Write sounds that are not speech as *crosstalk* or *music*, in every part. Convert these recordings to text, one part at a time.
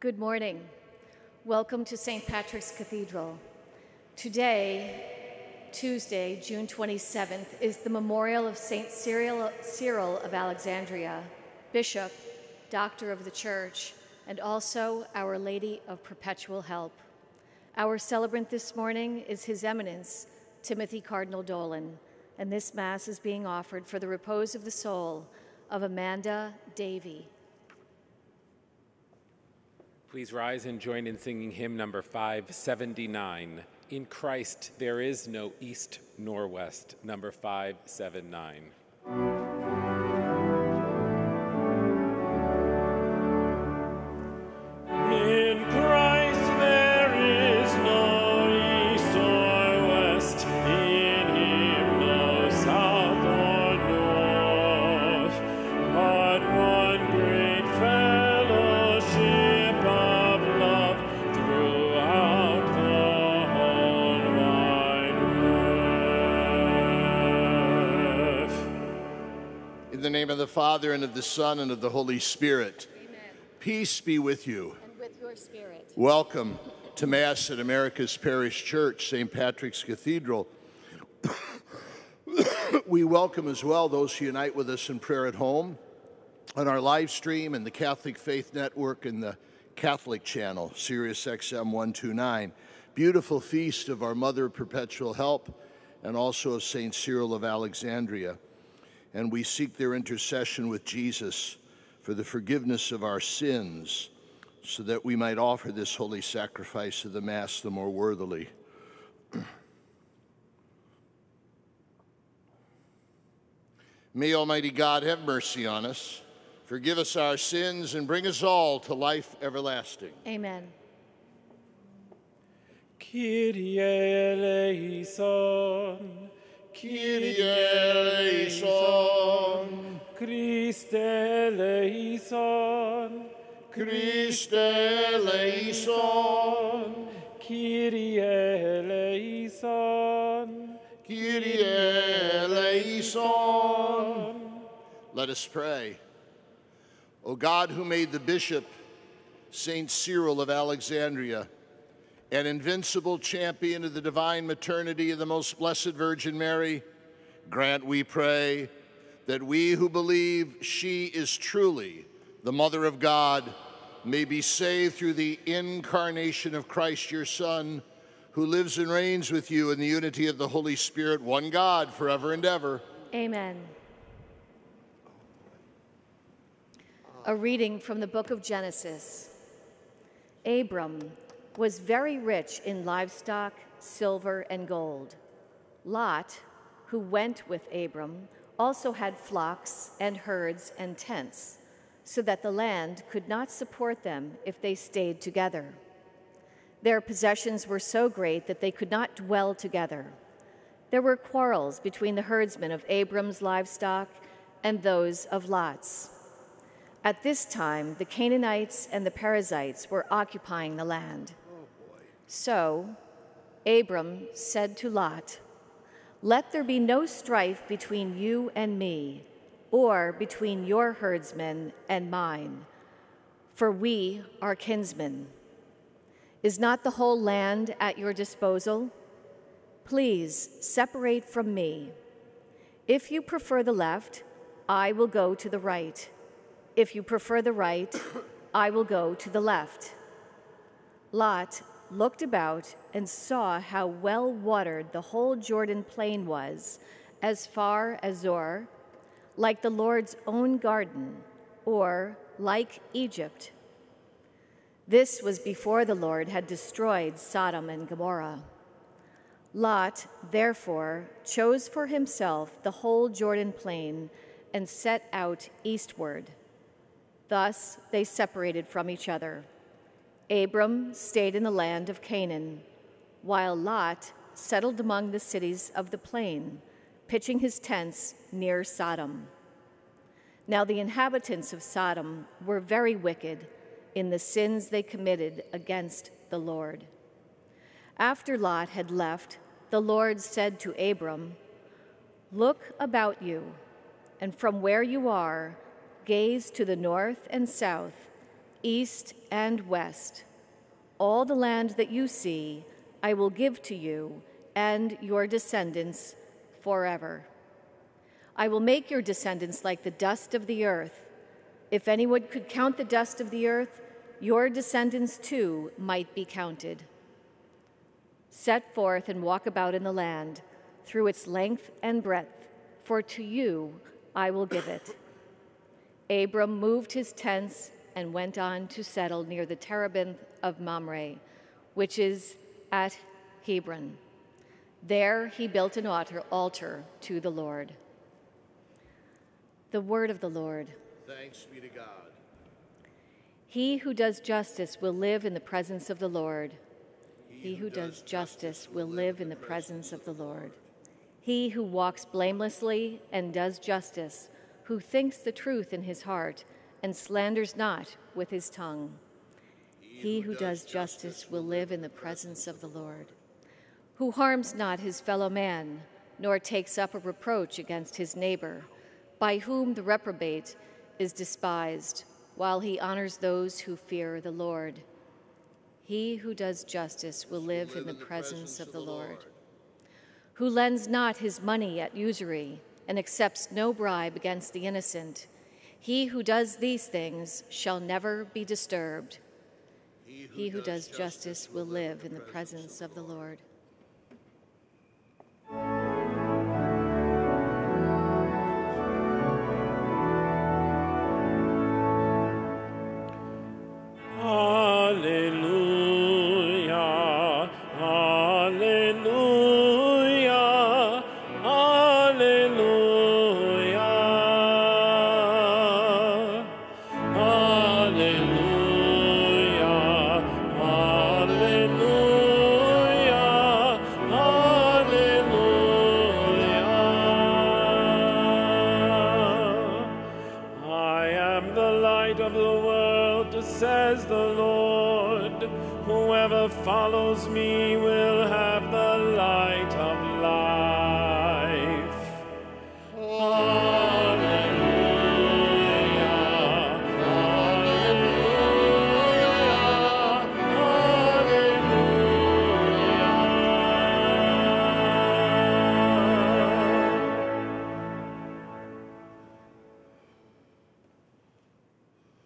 Good morning. Welcome to St. Patrick's Cathedral. Today, Tuesday, June 27th, is the memorial of St. Cyril, Cyril of Alexandria, Bishop, Doctor of the Church, and also Our Lady of Perpetual Help. Our celebrant this morning is His Eminence, Timothy Cardinal Dolan, and this Mass is being offered for the repose of the soul of Amanda Davy. Please rise and join in singing hymn number 579. In Christ there is no east nor west, number 579. Father, and of the Son, and of the Holy Spirit. Peace be with you. And with your spirit. Welcome to Mass at America's Parish Church, St. Patrick's Cathedral. *coughs* we welcome as well those who unite with us in prayer at home, on our live stream, and the Catholic Faith Network, and the Catholic channel, Sirius XM 129. Beautiful feast of our Mother of Perpetual Help and also of St. Cyril of Alexandria. And we seek their intercession with Jesus for the forgiveness of our sins so that we might offer this holy sacrifice of the Mass the more worthily. *clears throat* May Almighty God have mercy on us, forgive us our sins, and bring us all to life everlasting. Amen. Kyrie eleison, Kyrie eleison, Christe eleison, Christe eleison, Kyrie eleison, Kyrie eleison. Let us pray. O God, who made the bishop, Saint Cyril of Alexandria, an invincible champion of the divine maternity of the most blessed Virgin Mary, grant, we pray, that we who believe she is truly the Mother of God may be saved through the incarnation of Christ, your Son, who lives and reigns with you in the unity of the Holy Spirit, one God, forever and ever. Amen. A reading from the book of Genesis. Abram was very rich in livestock, silver, and gold. Lot, who went with Abram, also had flocks and herds and tents, so that the land could not support them if they stayed together. Their possessions were so great that they could not dwell together. There were quarrels between the herdsmen of Abram's livestock and those of Lot's. At this time, the Canaanites and the Perizzites were occupying the land. So Abram said to Lot, Let there be no strife between you and me, or between your herdsmen and mine, for we are kinsmen. Is not the whole land at your disposal? Please separate from me. If you prefer the left, I will go to the right. If you prefer the right, I will go to the left. Lot looked about and saw how well watered the whole Jordan plain was, as far as Zoar, like the Lord's own garden, or like Egypt. This was before the Lord had destroyed Sodom and Gomorrah. Lot, therefore, chose for himself the whole Jordan plain and set out eastward. Thus they separated from each other. Abram stayed in the land of Canaan, while Lot settled among the cities of the plain, pitching his tents near Sodom. Now the inhabitants of Sodom were very wicked in the sins they committed against the Lord. After Lot had left, the Lord said to Abram, Look about you, and from where you are, gaze to the north and south, east and west. All the land that you see, I will give to you and your descendants forever. I will make your descendants like the dust of the earth. If anyone could count the dust of the earth, your descendants too might be counted. Set forth and walk about in the land through its length and breadth, for to you I will give it. Abram moved his tents and went on to settle near the terebinth of Mamre, which is at Hebron. There he built an altar, altar to the Lord. The word of the Lord. Thanks be to God. He who does justice will live in the presence of the Lord. He who does justice will live in the presence of the Lord. He who walks blamelessly and does justice, who thinks the truth in his heart and slanders not with his tongue. He who does justice will live in the presence of the Lord. Who harms not his fellow man, nor takes up a reproach against his neighbor, by whom the reprobate is despised, while he honors those who fear the Lord. He who does justice will live in the presence of the Lord. Who lends not his money at usury and accepts no bribe against the innocent. He who does these things shall never be disturbed. He who does justice will live in the presence of the Lord.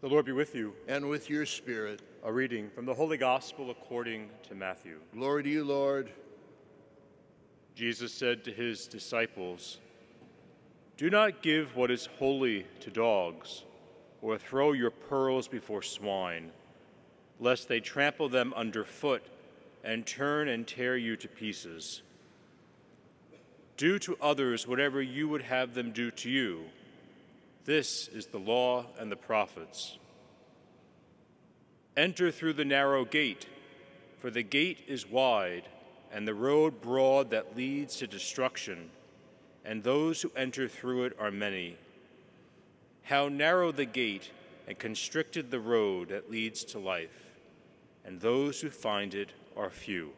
The Lord be with you. And with your spirit. A reading from the Holy Gospel according to Matthew. Glory to you, Lord. Jesus said to his disciples, Do not give what is holy to dogs, or throw your pearls before swine, lest they trample them underfoot and turn and tear you to pieces. Do to others whatever you would have them do to you. This is the law and the prophets. Enter through the narrow gate, for the gate is wide and the road broad that leads to destruction, and those who enter through it are many. How narrow the gate and constricted the road that leads to life, and those who find it are few.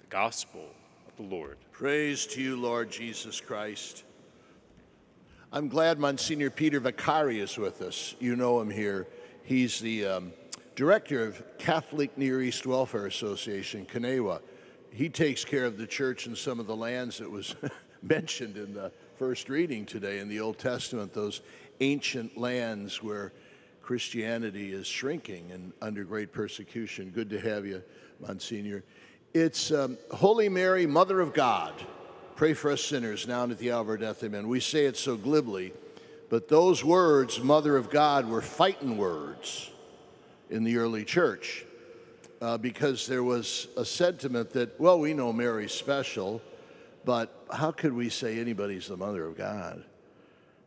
The Gospel of the Lord. Praise to you, Lord Jesus Christ. I'm glad Monsignor Peter Vaccari is with us. You know him here. He's the um, director of Catholic Near East Welfare Association, CNEWA. He takes care of the church and some of the lands that was *laughs* mentioned in the first reading today in the Old Testament, those ancient lands where Christianity is shrinking and under great persecution. Good to have you, Monsignor. It's um, Holy Mary, Mother of God. Pray for us sinners now and at the hour of our death. Amen. We say it so glibly, but those words, Mother of God, were fighting words in the early church uh, because there was a sentiment that, well, we know Mary's special, but how could we say anybody's the Mother of God?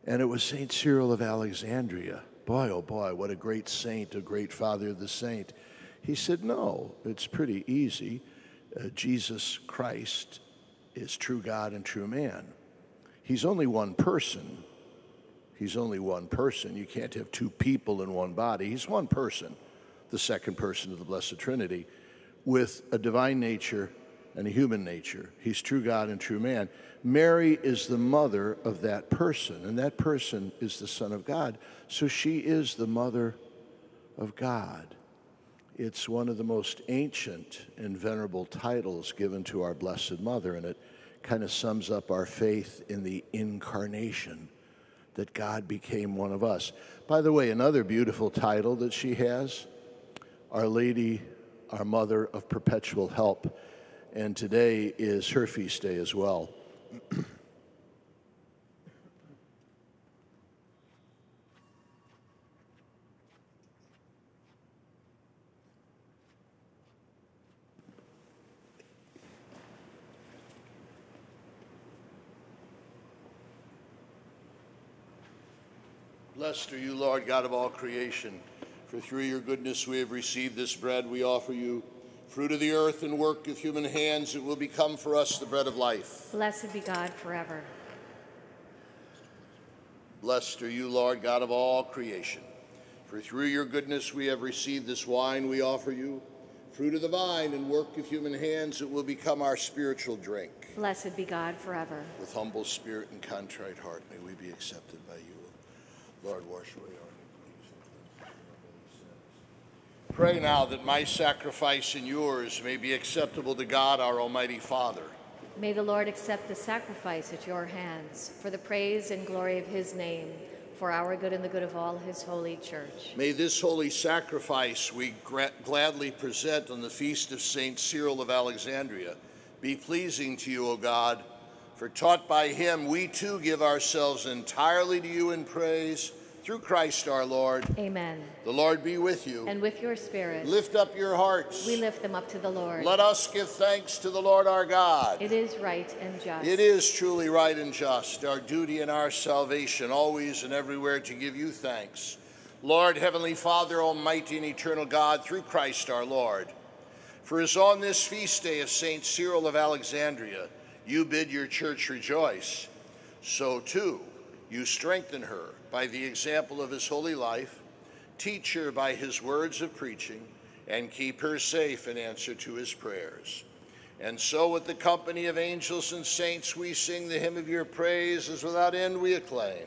And it was St. Cyril of Alexandria. Boy, oh boy, what a great saint, a great father of the saint. He said, no, it's pretty easy. Uh, Jesus Christ is true God and true man. He's only one person. He's only one person. You can't have two people in one body. He's one person, the second person of the Blessed Trinity, with a divine nature and a human nature. He's true God and true man. Mary is the mother of that person, and that person is the Son of God. So she is the mother of God. It's one of the most ancient and venerable titles given to our Blessed Mother, and it kind of sums up our faith in the incarnation, that God became one of us. By the way, another beautiful title that she has Our Lady, our Mother of Perpetual Help, and today is her feast day as well. *clears throat* Blessed are you, Lord God of all creation, for through your goodness we have received this bread. We offer you fruit of the earth and work of human hands. It will become for us the bread of life. Blessed be God forever. Blessed are you, Lord God of all creation, for through your goodness we have received this wine. We offer you fruit of the vine and work of human hands. It will become our spiritual drink. Blessed be God forever. With humble spirit and contrite heart, may we be accepted by you. Lord, wash away our iniquities. Pray now that my sacrifice and yours may be acceptable to God, our Almighty Father. May the Lord accept the sacrifice at your hands for the praise and glory of his name, for our good and the good of all his holy church. May this holy sacrifice we gladly present on the feast of St. Cyril of Alexandria be pleasing to you, O God for taught by him, we too give ourselves entirely to you in praise through Christ our Lord. Amen. The Lord be with you. And with your spirit. Lift up your hearts. We lift them up to the Lord. Let us give thanks to the Lord our God. It is right and just. It is truly right and just, our duty and our salvation, always and everywhere to give you thanks. Lord, Heavenly Father, Almighty and Eternal God, through Christ our Lord. For as on this feast day of St. Cyril of Alexandria, you bid your church rejoice, so too you strengthen her by the example of his holy life, teach her by his words of preaching, and keep her safe in answer to his prayers. And so, with the company of angels and saints, we sing the hymn of your praise, as without end we acclaim.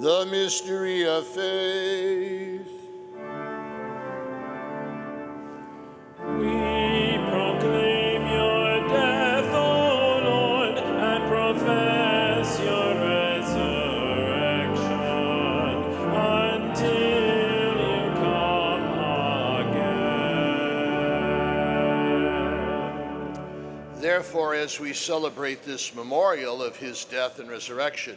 The mystery of faith. We proclaim your death, O Lord, and profess your resurrection until you come again. Therefore, as we celebrate this memorial of his death and resurrection,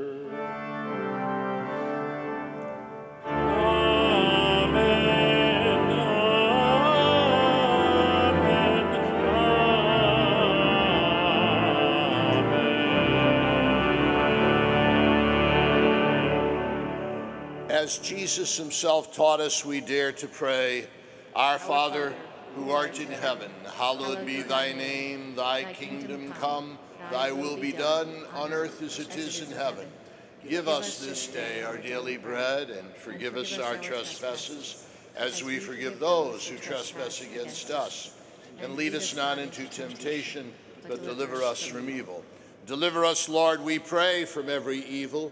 As Jesus himself taught us, we dare to pray, Our Father, who art in heaven, hallowed be thy name, thy kingdom come, thy will be done on earth as it is in heaven. Give us this day our daily bread, and forgive us our trespasses, as we forgive those who trespass against us. And lead us not into temptation, but deliver us from evil. Deliver us, Lord, we pray, from every evil.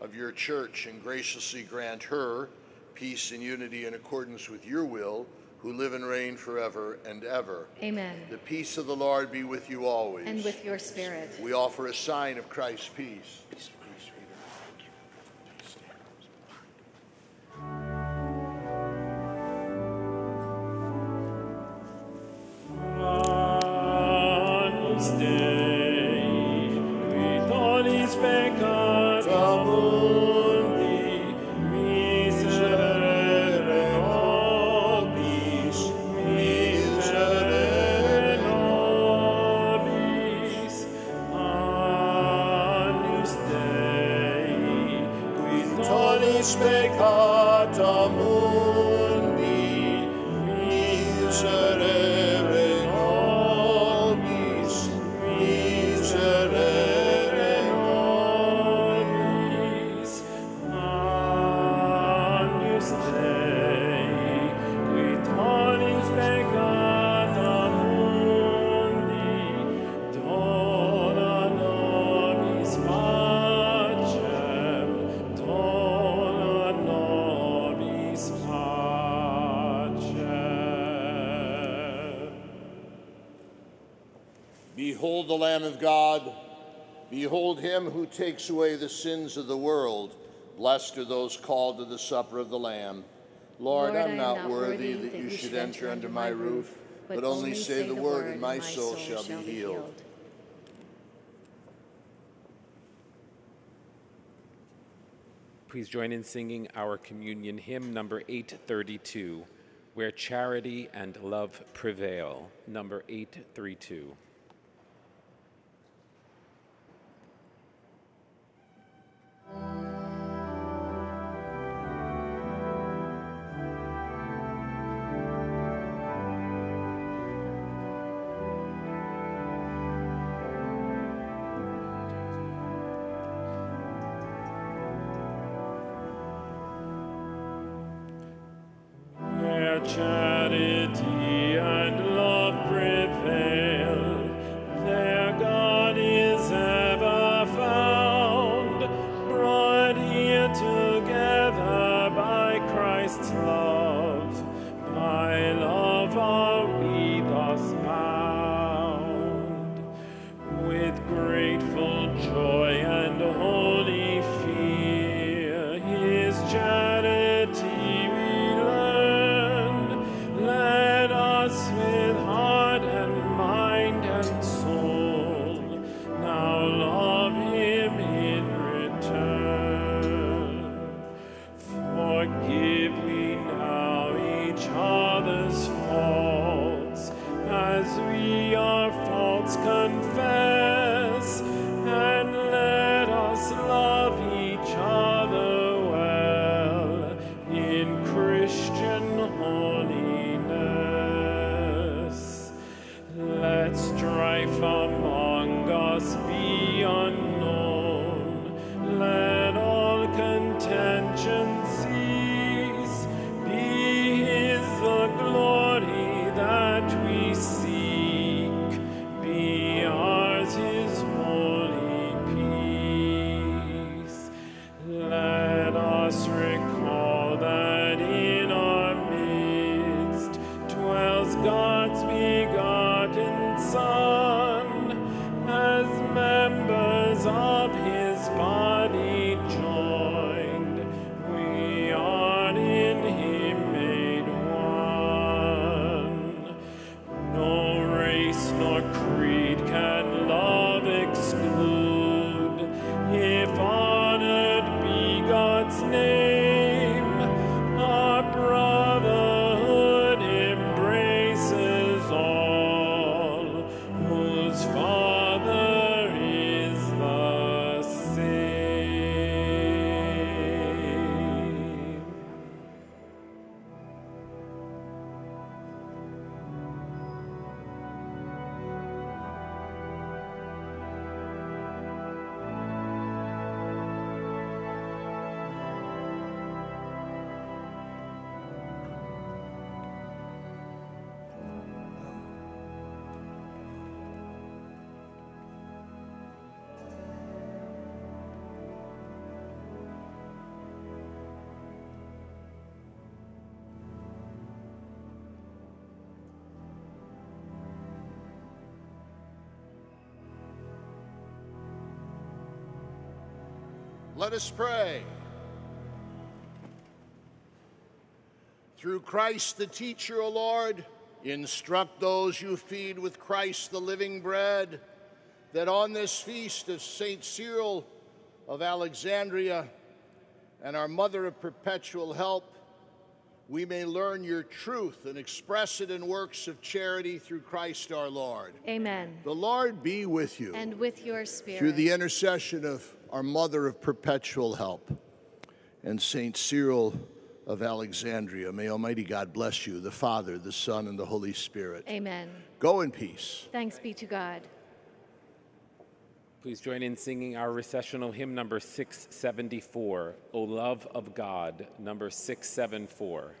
of your church, and graciously grant her peace and unity in accordance with your will, who live and reign forever and ever. Amen. The peace of the Lord be with you always. And with your spirit. we offer a sign of Christ's peace. Behold the Lamb of God. Behold him who takes away the sins of the world. Blessed are those called to the supper of the Lamb. Lord, Lord, I'm not worthy that you should enter under my roof, but only say the word, and my soul shall be healed. Please join in singing our communion hymn number 832, Where Charity and Love Prevail, number 832. Where Let us pray. Through Christ the teacher, O Lord, instruct those you feed with Christ the living bread, that on this feast of St. Cyril of Alexandria and our Mother of Perpetual Help, we may learn your truth and express it in works of charity through Christ our Lord. Amen. The Lord be with you. And with your spirit. Through the intercession of our Mother of Perpetual Help and St. Cyril of Alexandria, may Almighty God bless you, the Father, the Son, and the Holy Spirit. Amen. Go in peace. Thanks be to God. Please join in singing our recessional hymn number 674, O Love of God, number 674.